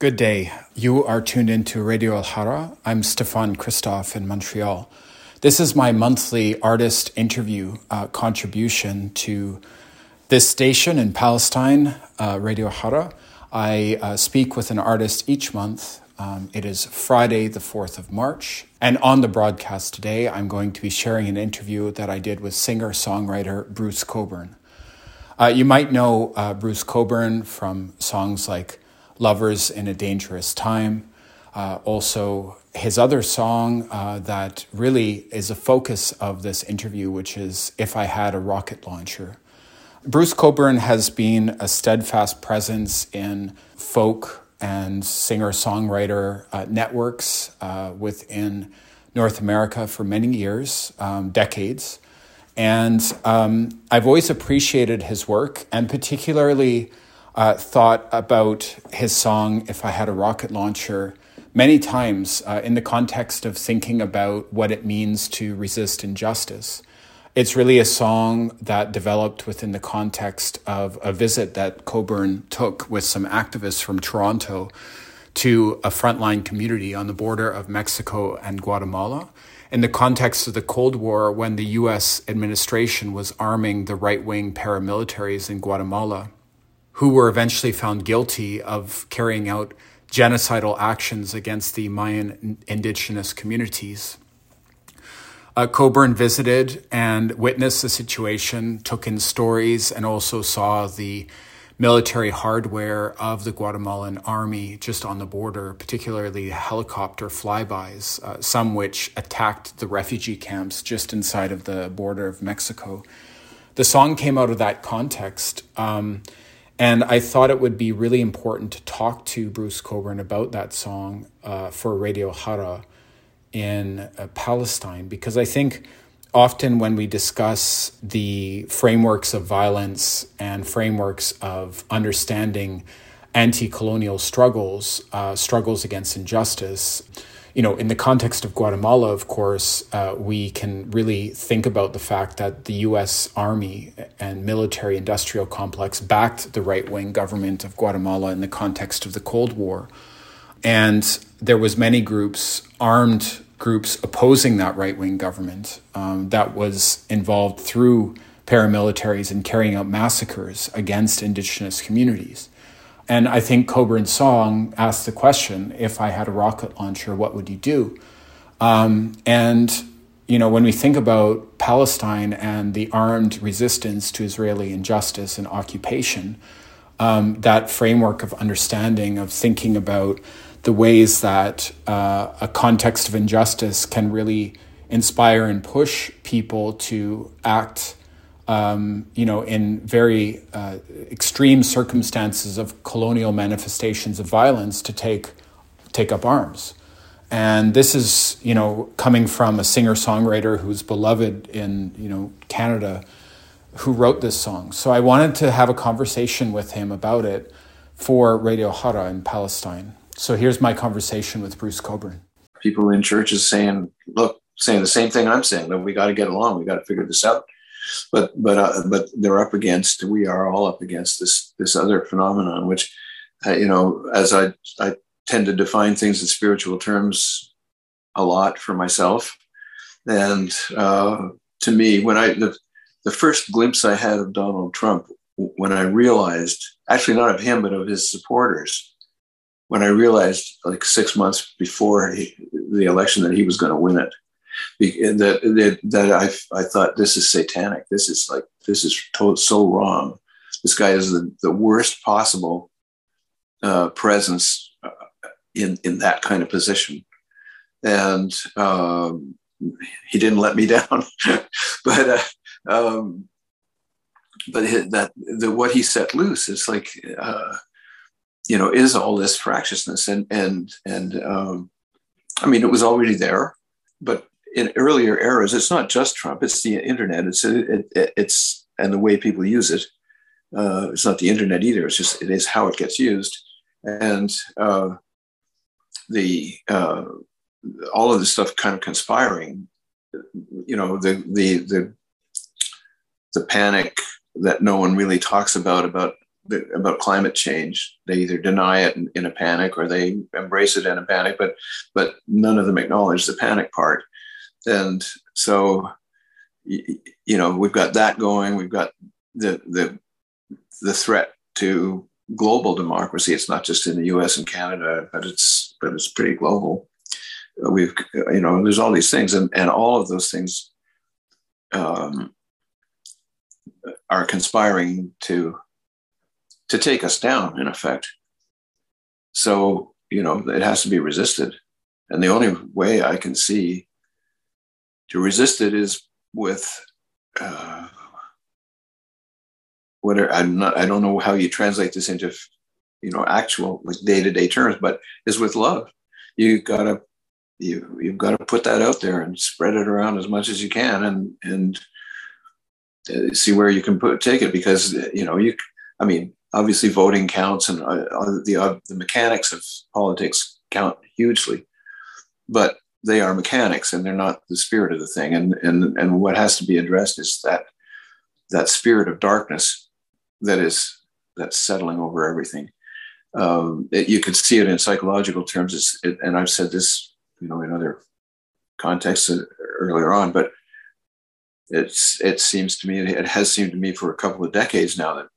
Good day. You are tuned into Radio Alhara. I'm Stefan Christoff in Montreal. This is my monthly artist interview uh, contribution to this station in Palestine, uh, Radio Alhara. I uh, speak with an artist each month. Um, it is Friday, the 4th of March. And on the broadcast today, I'm going to be sharing an interview that I did with singer songwriter Bruce Cockburn. Uh, you might know uh, Bruce Cockburn from songs like Lovers in a Dangerous Time. Uh, also, his other song uh, that really is a focus of this interview, which is If I Had a Rocket Launcher. Bruce Cockburn has been a steadfast presence in folk and singer songwriter uh, networks uh, within North America for many years, um, decades. And um, I've always appreciated his work, and particularly uh, thought about his song, If I Had a Rocket Launcher, many times uh, in the context of thinking about what it means to resist injustice. It's really a song that developed within the context of a visit that Cockburn took with some activists from Toronto to a frontline community on the border of Mexico and Guatemala in the context of the Cold War when the US administration was arming the right wing paramilitaries in Guatemala who were eventually found guilty of carrying out genocidal actions against the Mayan indigenous communities. Uh, Cockburn visited and witnessed the situation, took in stories, and also saw the military hardware of the Guatemalan army just on the border, particularly helicopter flybys, uh, some which attacked the refugee camps just inside of the border of Mexico. The song came out of that context. Um, and I thought it would be really important to talk to Bruce Cockburn about that song uh, for Radio Hara in uh, Palestine, because I think often when we discuss the frameworks of violence and frameworks of understanding anti colonial struggles, uh, struggles against injustice, you know, in the context of Guatemala, of course, uh, we can really think about the fact that the U.S. Army and military industrial complex backed the right wing government of Guatemala in the context of the Cold War, and there was many groups, armed groups, opposing that right wing government um, that was involved through paramilitaries in carrying out massacres against indigenous communities. And I think Cockburn's song asked the question if I had a rocket launcher, what would you do? Um, and, you know, when we think about Palestine and the armed resistance to Israeli injustice and occupation, um, that framework of understanding, of thinking about the ways that uh, a context of injustice can really inspire and push people to act um, you know, in very uh, extreme circumstances of colonial manifestations of violence, to take take up arms. And this is, you know, coming from a singer songwriter who's beloved in, you know, Canada, who wrote this song. So I wanted to have a conversation with him about it for Radio Hara in Palestine. So here's my conversation with Bruce Cockburn. People in churches saying, look, saying the same thing I'm saying, that we got to get along, we got to figure this out but but uh, but they're up against we are all up against this this other phenomenon which uh, you know as I I tend to define things in spiritual terms a lot for myself. And uh, to me when I the, the first glimpse I had of Donald Trump when I realized actually not of him but of his supporters when I realized like six months before he, the election that he was going to win it that that, that I, I thought this is satanic. This is like this is so wrong. This guy is the, the worst possible uh, presence uh, in in that kind of position, and um, he didn't let me down. but uh, um, but that the, what he set loose is like uh, you know is all this fractiousness and and and um, I mean it was already there, but in earlier eras, it's not just Trump; it's the internet. It's it, it, it's and the way people use it. Uh, it's not the internet either. It's just it is how it gets used, and uh, the uh, all of this stuff kind of conspiring. You know, the the the the panic that no one really talks about about about climate change. They either deny it in, in, a panic or they embrace it in a panic, but but none of them acknowledge the panic part. And so, you know, we've got that going. We've got the the the threat to global democracy. It's not just in the U.S. and Canada, but it's but it's pretty global. We've you know, there's all these things, and and all of those things. Um, are conspiring to to take us down, in effect. So, you know, it has to be resisted. And the only way I can see to resist it is with uh, whatever I'm not, I don't know how you translate this into, you know, actual like day to day terms, but is with love. You gotta, you you've got to put that out there and spread it around as much as you can, and and uh, see where you can put take it because you know you. I mean, obviously voting counts and uh, the, uh, the mechanics of politics count hugely, but they are mechanics and they're not the spirit of the thing. And, and, and what has to be addressed is that, that spirit of darkness that is, that's settling over everything. Um, it, you could see it in psychological terms. It, and I've said this, you know, in other contexts uh, earlier on, but it's, it seems to me, it has seemed to me for a couple of decades now that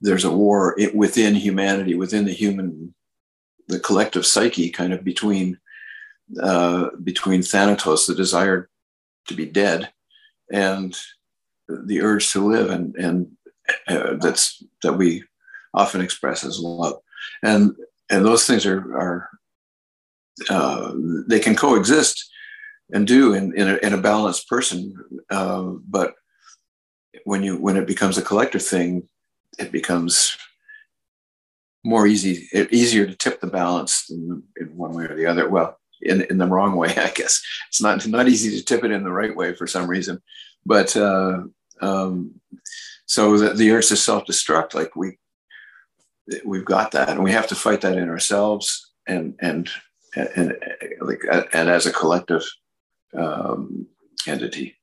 there's a war within humanity, within the human, the collective psyche, kind of between uh, between Thanatos, the desire to be dead, and the urge to live, and and uh, that's that we often express as love, and and those things are are uh, they can coexist and do in in a, in a balanced person, uh, but when you when it becomes a collective thing, it becomes more easy, easier to tip the balance in, in one way or the other. Well, in, in the wrong way, I guess. It's not not easy to tip it in the right way for some reason, but uh, um, so the, the urge to self-destruct, like we we've got that, and we have to fight that in ourselves, and and and, and like and as a collective um, entity.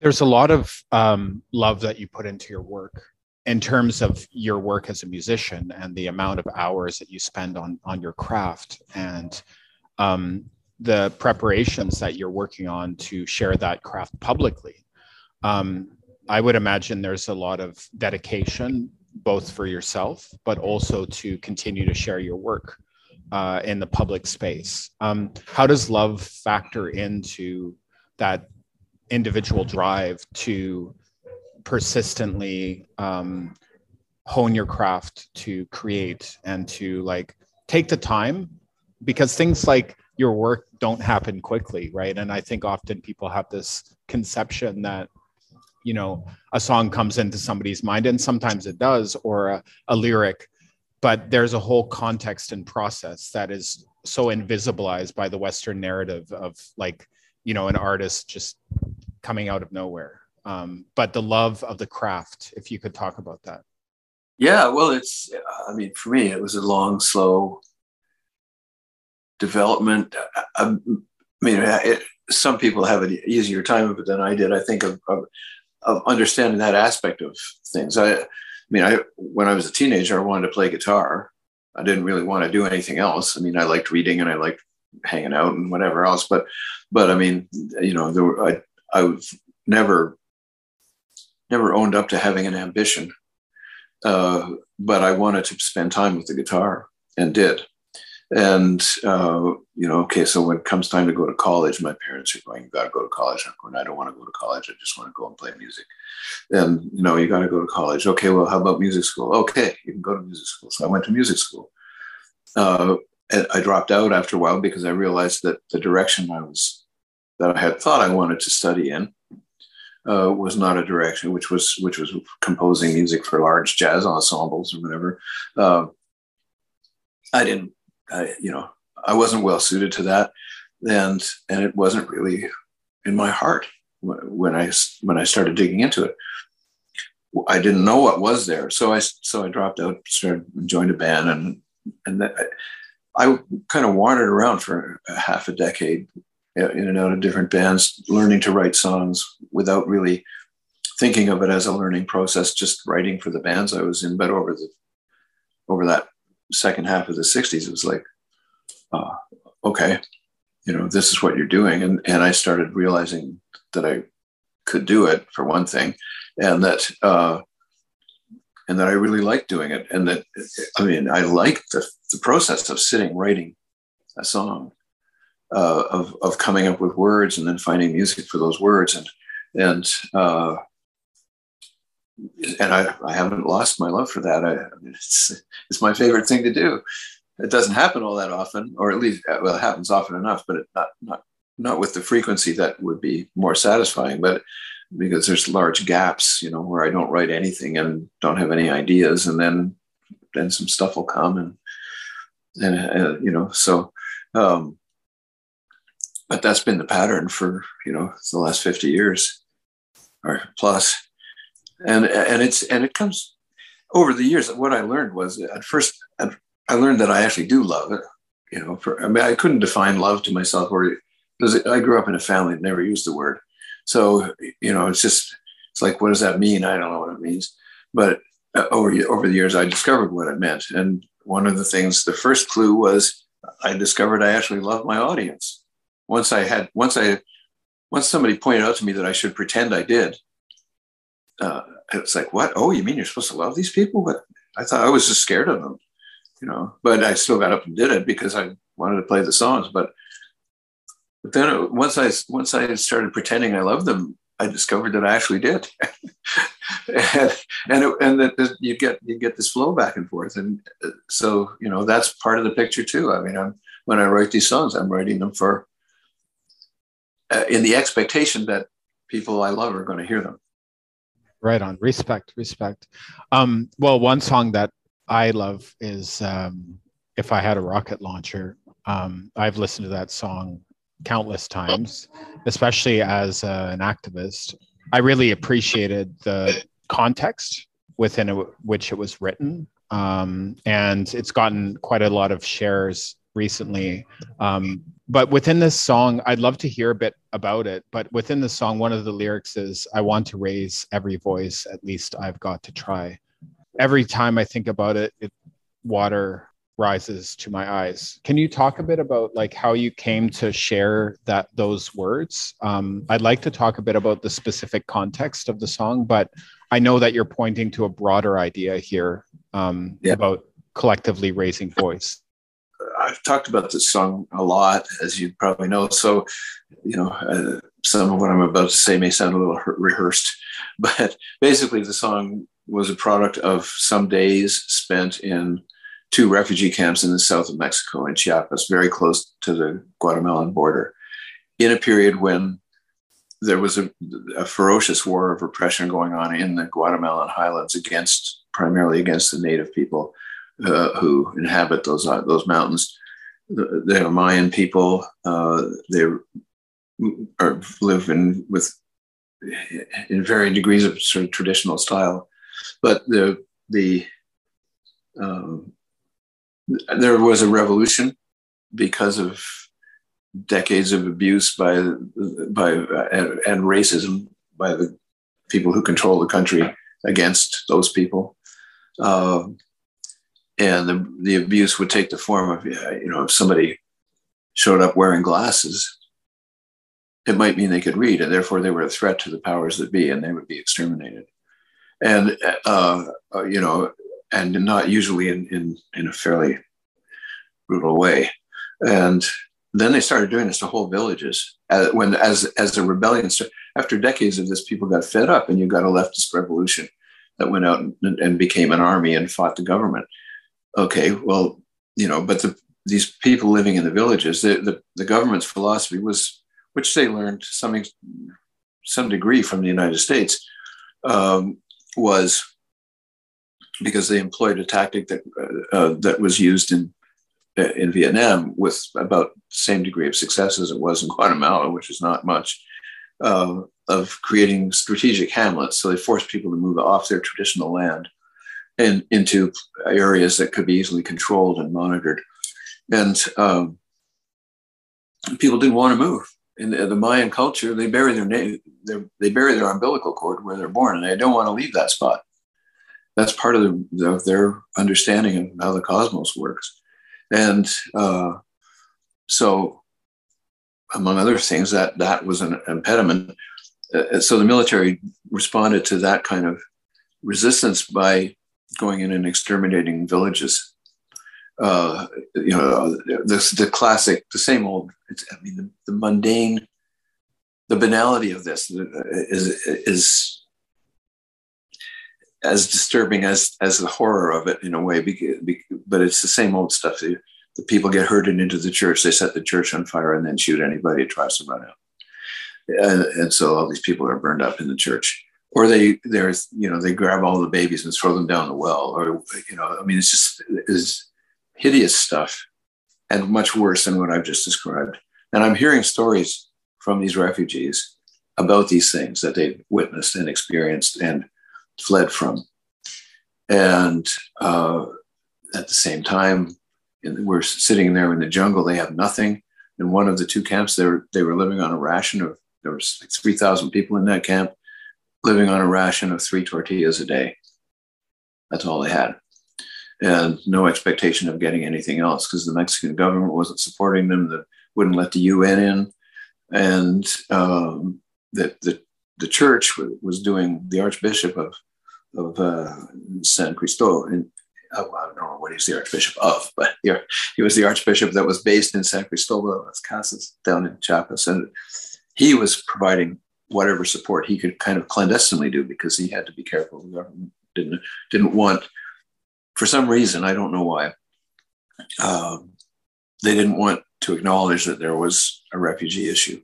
There's a lot of um, love that you put into your work in terms of your work as a musician and the amount of hours that you spend on on your craft and um, the preparations that you're working on to share that craft publicly. Um, i would imagine there's a lot of dedication both for yourself but also to continue to share your work uh, in the public space. Um, how does love factor into that individual drive to persistently um, hone your craft to create and to like take the time because things like your work don't happen quickly right? And i think often people have this conception that you know a song comes into somebody's mind and sometimes it does or a, a lyric but there's a whole context and process that is so invisibilized by the western narrative of like you know an artist just coming out of nowhere. Um, but the love of the craft if you could talk about that. Yeah well it's i mean for me it was a long slow development. I, I mean it, some people have an easier time of it than i did i think of, of, of understanding that aspect of things. I, I mean i when i was a teenager i wanted to play guitar. I didn't really want to do anything else. I mean i liked reading and i liked hanging out and whatever else but but i mean you know there were, i i've never never owned up to having an ambition, uh, but I wanted to spend time with the guitar and did. And uh, you know, okay, so when it comes time to go to college, my parents are going, "You got to go to college." I'm going, "I don't want to go to college. I just want to go and play music." And you know, you got to go to college. Okay, well, how about music school? Okay, you can go to music school. So I went to music school. Uh, I dropped out after a while because I realized that the direction I was that I had thought I wanted to study in uh, was not a direction, which was which was composing music for large jazz ensembles or whatever. Uh, I didn't, I, you know, I wasn't well suited to that, and and it wasn't really in my heart when I when I started digging into it. I didn't know what was there, so I so I dropped out, started joined a band, and and that, I, kind of wandered around for a half a decade in and out of different bands, learning to write songs without really thinking of it as a learning process, just writing for the bands I was in. But over the over that second half of the '60s, it was like, uh, okay, you know, this is what you're doing, and and I started realizing that I could do it for one thing, and that uh, and that I really liked doing it, and that I mean I liked the the process of sitting writing a song, uh, of of coming up with words and then finding music for those words, and and uh, and I, I haven't lost my love for that. I, it's it's my favorite thing to do. It doesn't happen all that often, or at least well, it happens often enough, but it not not not with the frequency that would be more satisfying. But because there's large gaps, you know, where I don't write anything and don't have any ideas, and then then some stuff will come and and uh, you know so. Um, but that's been the pattern for you know the last 50 years or plus and and it's and it comes over the years. What i learned was at first i learned that i actually do love it you know for i mean i couldn't define love to myself or because i grew up in a family that never used the word. So you know it's just it's like what does that mean? I don't know what it means. But uh, over over the years i discovered what it meant. And one of the things the first clue was i discovered i actually love my audience. Once i had once i once somebody pointed out to me that i should pretend i did uh, it's like, what? Oh, you mean you're supposed to love these people? But I thought I was just scared of them, you know. But I still got up and did it because I wanted to play the songs. But but then it, once I once I started pretending I loved them, I discovered that I actually did, and and, it, and that you get you get this flow back and forth, and uh, so you know that's part of the picture too. I mean, I'm, when I write these songs, I'm writing them for uh, in the expectation that people I love are going to hear them right on. Respect respect. Um well one song that i love is um if i had a rocket launcher. Um i've listened to that song countless times especially as uh, an activist. I really appreciated the context within which it was written. Um, and it's gotten quite a lot of shares recently um, but within this song, I'd love to hear a bit about it. But within the song, one of the lyrics is, I want to raise every voice, at least I've got to try. Every time I think about it, it water rises to my eyes. Can you talk a bit about like how you came to share that those words? Um, I'd like to talk a bit about the specific context of the song, but I know that you're pointing to a broader idea here um, yeah. about collectively raising voice. I've talked about this song a lot, as you probably know. So, you know, uh, some of what I'm about to say may sound a little rehearsed, but basically, the song was a product of some days spent in two refugee camps in the south of Mexico, in Chiapas, very close to the Guatemalan border, in a period when there was a, a ferocious war of repression going on in the Guatemalan highlands against primarily against the native people uh, who inhabit those uh, those mountains. They're Mayan people. Uh, they are, live in with in varying degrees of sort of traditional style, but the the um, there was a revolution because of decades of abuse by by and, and racism by the people who control the country against those people. Um, and the, the abuse would take the form of you know if somebody showed up wearing glasses it might mean they could read and therefore they were a threat to the powers that be and they would be exterminated. And uh, uh, you know and not usually in, in in a fairly brutal way. And then they started doing this to whole villages uh, when as as the rebellion started, after decades of this people got fed up and you got a leftist revolution that went out and, and became an army and fought the government okay, well, you know, but the, these people living in the villages, the, the, the government's philosophy was, which they learned to some, some degree from the United States, um, was because they employed a tactic that, uh, uh, that was used in, uh, in Vietnam with about the same degree of success as it was in Guatemala, which is not much, uh, of creating strategic hamlets. So they forced people to move off their traditional land and into areas that could be easily controlled and monitored. And um, people didn't want to move. in the, the Mayan culture, they bury their name, they bury their umbilical cord where they're born, and they don't want to leave that spot. That's part of, the, of their understanding of how the cosmos works, and uh, so, among other things, that that was an impediment. Uh, so the military responded to that kind of resistance by going in and exterminating villages. Uh, you know, the, the classic, the same old, I mean, the, the, mundane, the banality of this is, is as disturbing as, as the horror of it in a way, but it's the same old stuff. The, the people get herded into the church, they set the church on fire and then shoot anybody who tries to run out. And, and so all these people are burned up in the church or they there's you know they grab all the babies and throw them down the well or you know i mean it's just is hideous stuff and much worse than what i've just described. And i'm hearing stories from these refugees about these things that they've witnessed and experienced and fled from. And uh, at the same time we're sitting there in the jungle they have nothing. In one of the two camps they were, they were living on a ration of there was like 3000 people in that camp living on a ration of three tortillas a day. That's all they had. And no expectation of getting anything else because the Mexican government wasn't supporting them, that wouldn't let the UN in. And um, the, the, the church was doing, the Archbishop of, of uh, San Cristobal, and oh, I don't know what he's the Archbishop of, but he, was the Archbishop that was based in San Cristobal Las Casas down in Chiapas. And he was providing whatever support he could kind of clandestinely do because he had to be careful. The government didn't didn't want, for some reason, I don't know why, um, they didn't want to acknowledge that there was a refugee issue.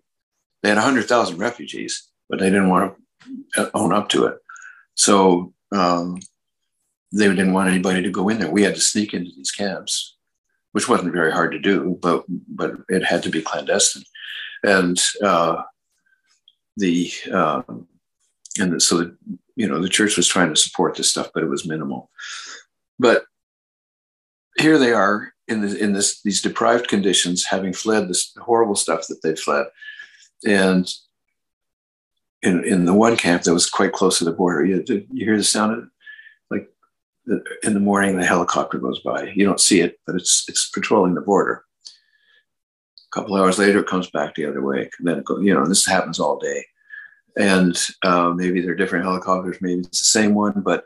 They had 100,000 refugees, but they didn't want to own up to it. So um, they didn't want anybody to go in there. We had to sneak into these camps, which wasn't very hard to do, but but it had to be clandestine. And uh, the um, and so the, you know the church was trying to support this stuff, but it was minimal. But here they are in the, in this these deprived conditions, having fled this horrible stuff that they fled, and in in the one camp that was quite close to the border, you, you hear the sound of like in the morning the helicopter goes by. You don't see it, but it's it's patrolling the border couple hours later, it comes back the other way. And then, you know, this happens all day. And uh, maybe they're different helicopters, maybe it's the same one. But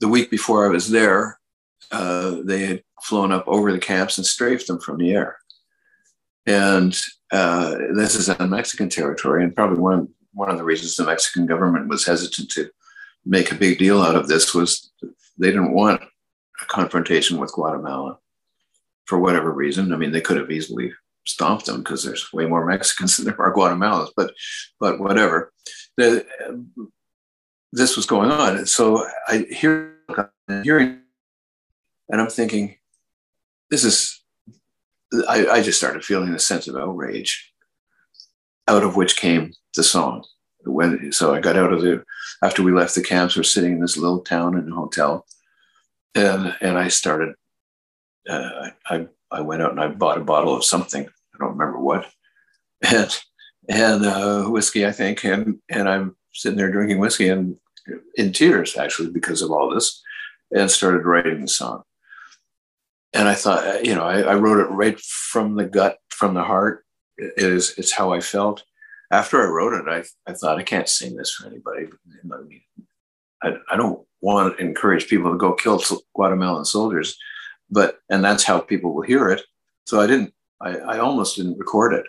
the week before I was there, uh, they had flown up over the camps and strafed them from the air. And uh, this is on Mexican territory, and probably one one of the reasons the Mexican government was hesitant to make a big deal out of this was they didn't want a confrontation with Guatemala for whatever reason. I mean, they could have easily stomped them because there's way more Mexicans than there are Guatemalans. But but whatever. The, this was going on, so I hear hearing, and I'm thinking, this is. I, I just started feeling a sense of outrage, out of which came the song. When so I got out of the after we left the camps, we're sitting in this little town in a hotel, and and I started. Uh, I I went out and I bought a bottle of something. I don't remember what, and and uh, whiskey, I think, and and I'm sitting there drinking whiskey and in tears actually because of all this, and started writing the song. And I thought, uh, you know, I, I wrote it right from the gut, from the heart. It is it's how I felt. After I wrote it, I I thought I can't sing this for anybody. I I don't want to encourage people to go kill Guatemalan soldiers but and that's how people will hear it. So I didn't. I, I almost didn't record it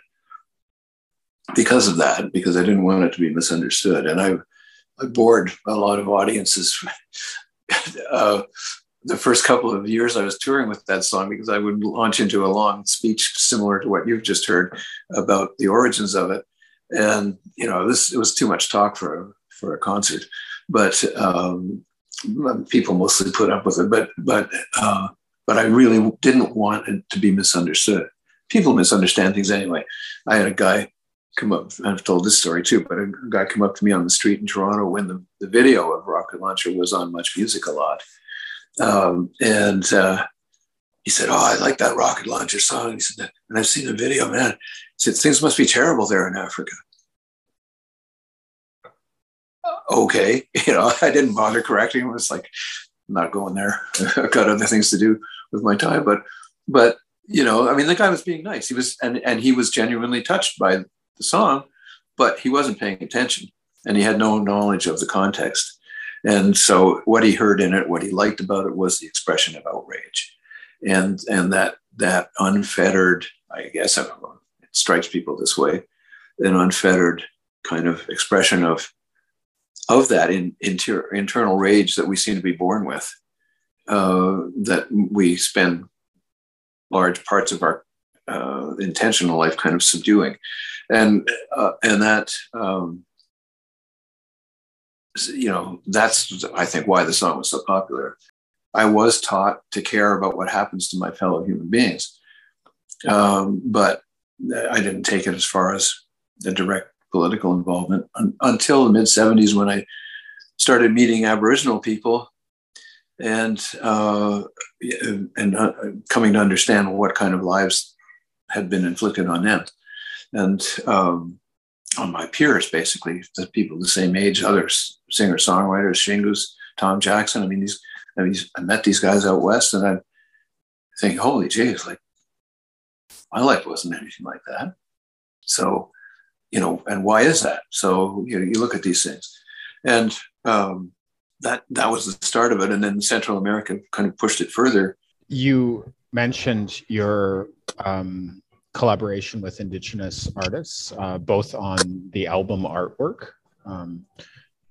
because of that, because I didn't want it to be misunderstood. And I, I bored a lot of audiences. uh, the first couple of years I was touring with that song because I would launch into a long speech similar to what you've just heard about the origins of it. And you know, this it was too much talk for for a concert, but um, people mostly put up with it. But but uh, but I really didn't want it to be misunderstood. People misunderstand things anyway. I had a guy come up, I've told this story too, but a guy come up to me on the street in Toronto when the, the video of Rocket Launcher was on Much Music a lot. Um, and uh, he said, "Oh, I like that rocket launcher song." He said, "And I've seen the video, man." He said, "Things must be terrible there in Africa." Okay, you know, I didn't bother correcting him. It's like, I'm not going there. I've got other things to do with my time. But, but you know, I mean, the guy was being nice. He was, and and he was genuinely touched by the song, but he wasn't paying attention, and he had no knowledge of the context. And so, what he heard in it, what he liked about it, was the expression of outrage, and and that that unfettered, I guess, it strikes people this way, an unfettered kind of expression of of that in, inter, internal rage that we seem to be born with, uh, that we spend large parts of our uh, intentional life kind of subduing, and uh, and that um, you know that's I think why the song was so popular. I was taught to care about what happens to my fellow human beings, um, but I didn't take it as far as the direct political involvement un- until the mid 70s when I started meeting Aboriginal people and uh, and uh, coming to understand what kind of lives had been inflicted on them and um, on my peers, basically, the people the same age, other singer songwriters, Shingoose, Tom Jackson. I mean, these I mean, I met these guys out west, and I think, holy jeez, like my life wasn't anything like that. So you know, and why is that? So you know, you look at these things, and um, that that was the start of it, and then Central America kind of pushed it further. You mentioned your um, collaboration with Indigenous artists, uh, both on the album artwork. Um,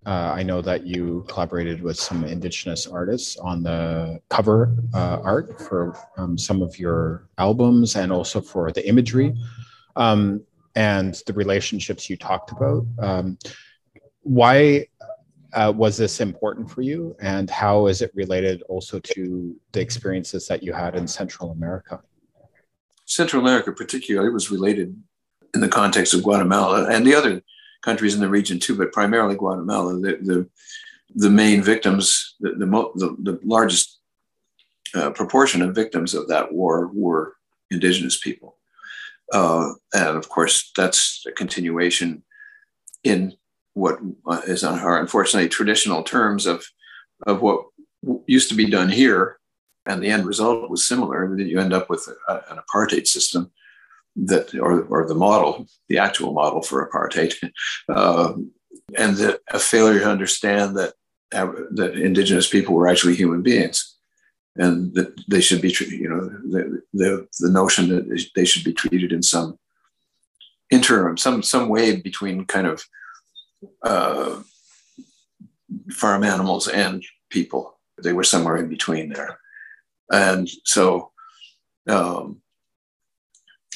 uh, I know that you collaborated with some Indigenous artists on the cover uh, art for um, some of your albums and also for the imagery. Um, and the relationships you talked about. Um, why uh, was this important for you, and how is it related also to the experiences that you had in Central America? Central America, particularly, was related in the context of Guatemala and the other countries in the region too, but primarily Guatemala. The the, the main victims, the the, the, the largest uh, proportion of victims of that war were indigenous people. Uh, and of course, that's a continuation in what is on our unfortunately traditional terms of of what used to be done here, and the end result was similar. That you end up with a, an apartheid system that, or or the model, the actual model for apartheid, uh, and that a failure to understand that that indigenous people were actually human beings and that they should be you know, the, the, the notion that they should be treated in some interim, some, some way between kind of uh, farm animals and people. They were somewhere in between there. And so, um,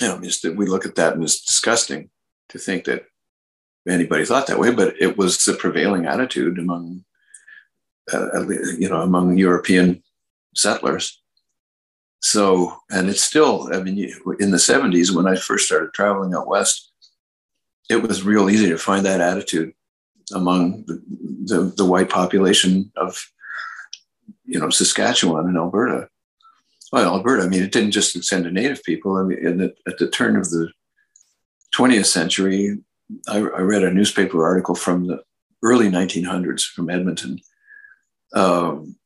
you know, just that we look at that and it's disgusting to think that anybody thought that way, but it was the prevailing attitude among, uh, you know, among European settlers. So, and it's still, I mean, in the 70s, when I first started traveling out west, it was real easy to find that attitude among the, the, the white population of, you know, Saskatchewan and Alberta. Well, Alberta, I mean, it didn't just extend to Native people. I mean, the, at the turn of the 20th century, I, I, read a newspaper article from the early 1900s from Edmonton um,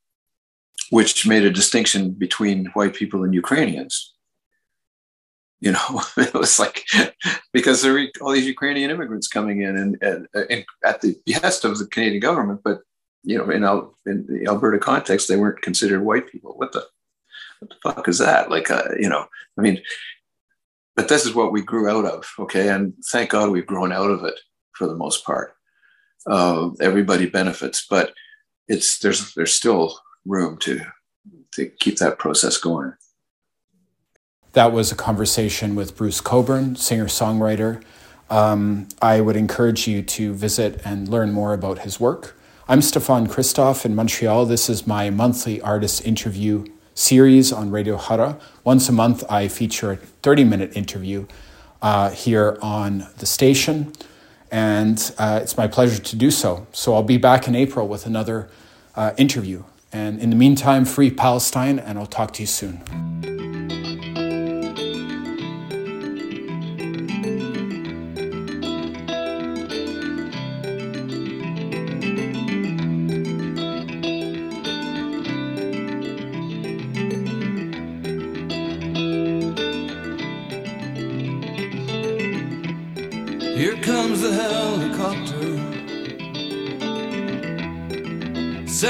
which made a distinction between white people and Ukrainians. You know, it was like because there were all these Ukrainian immigrants coming in and, and, and at the behest of the Canadian government, but you know, in, in the Alberta context, they weren't considered white people. What the, what the fuck is that? Like, uh, you know, I mean, but this is what we grew out of, okay? And thank God we've grown out of it for the most part. Uh, everybody benefits, but it's there's there's still room to to keep that process going. That was a conversation with Bruce Cockburn, singer songwriter. Um, I would encourage you to visit and learn more about his work. I'm Stefan Christoff in Montreal. This is my monthly artist interview series on Radio Hara. Once a month, I feature a 30 minute interview uh, here on the station, and uh, it's my pleasure to do so. So I'll be back in April with another uh, interview. And in the meantime, free Palestine, and I'll talk to you soon.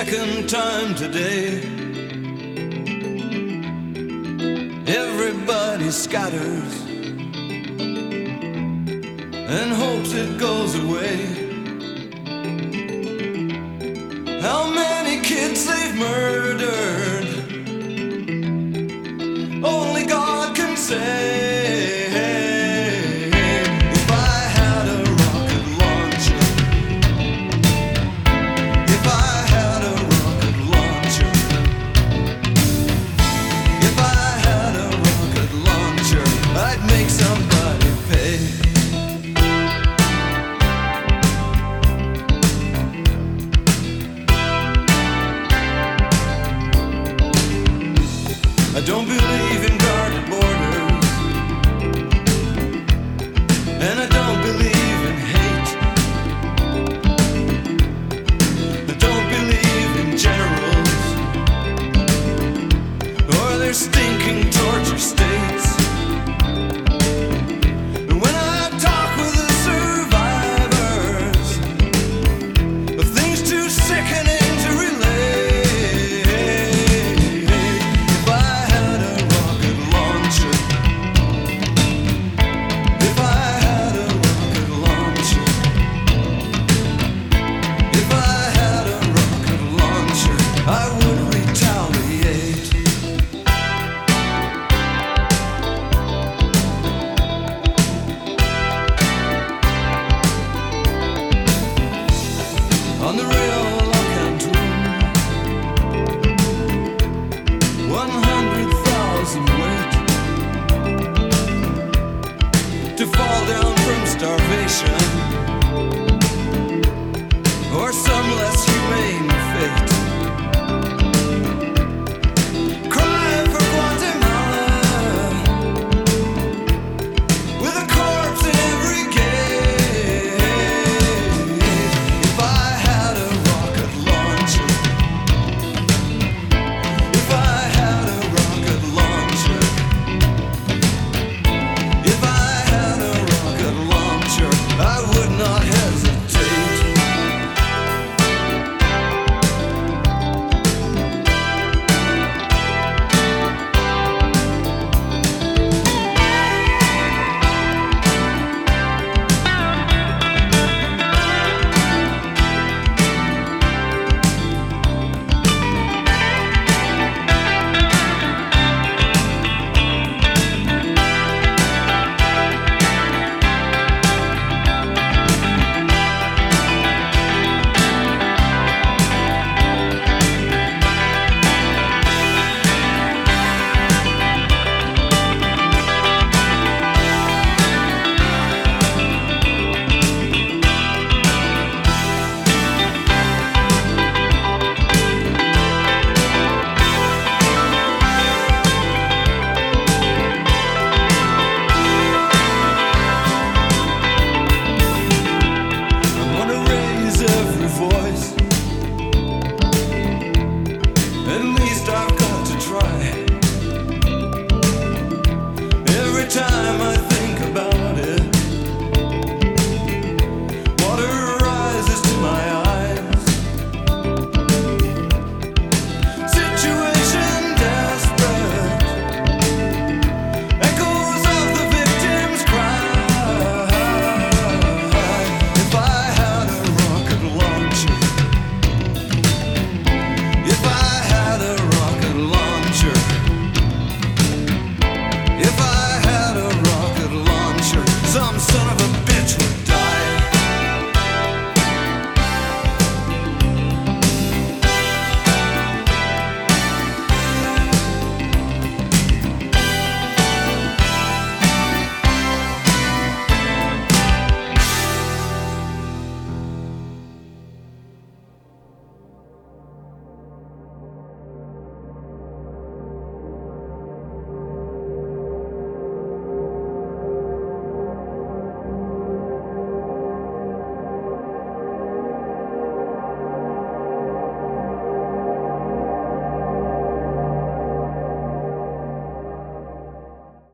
second time today. Everybody scatters and hopes it goes away. How many kids they've murdered.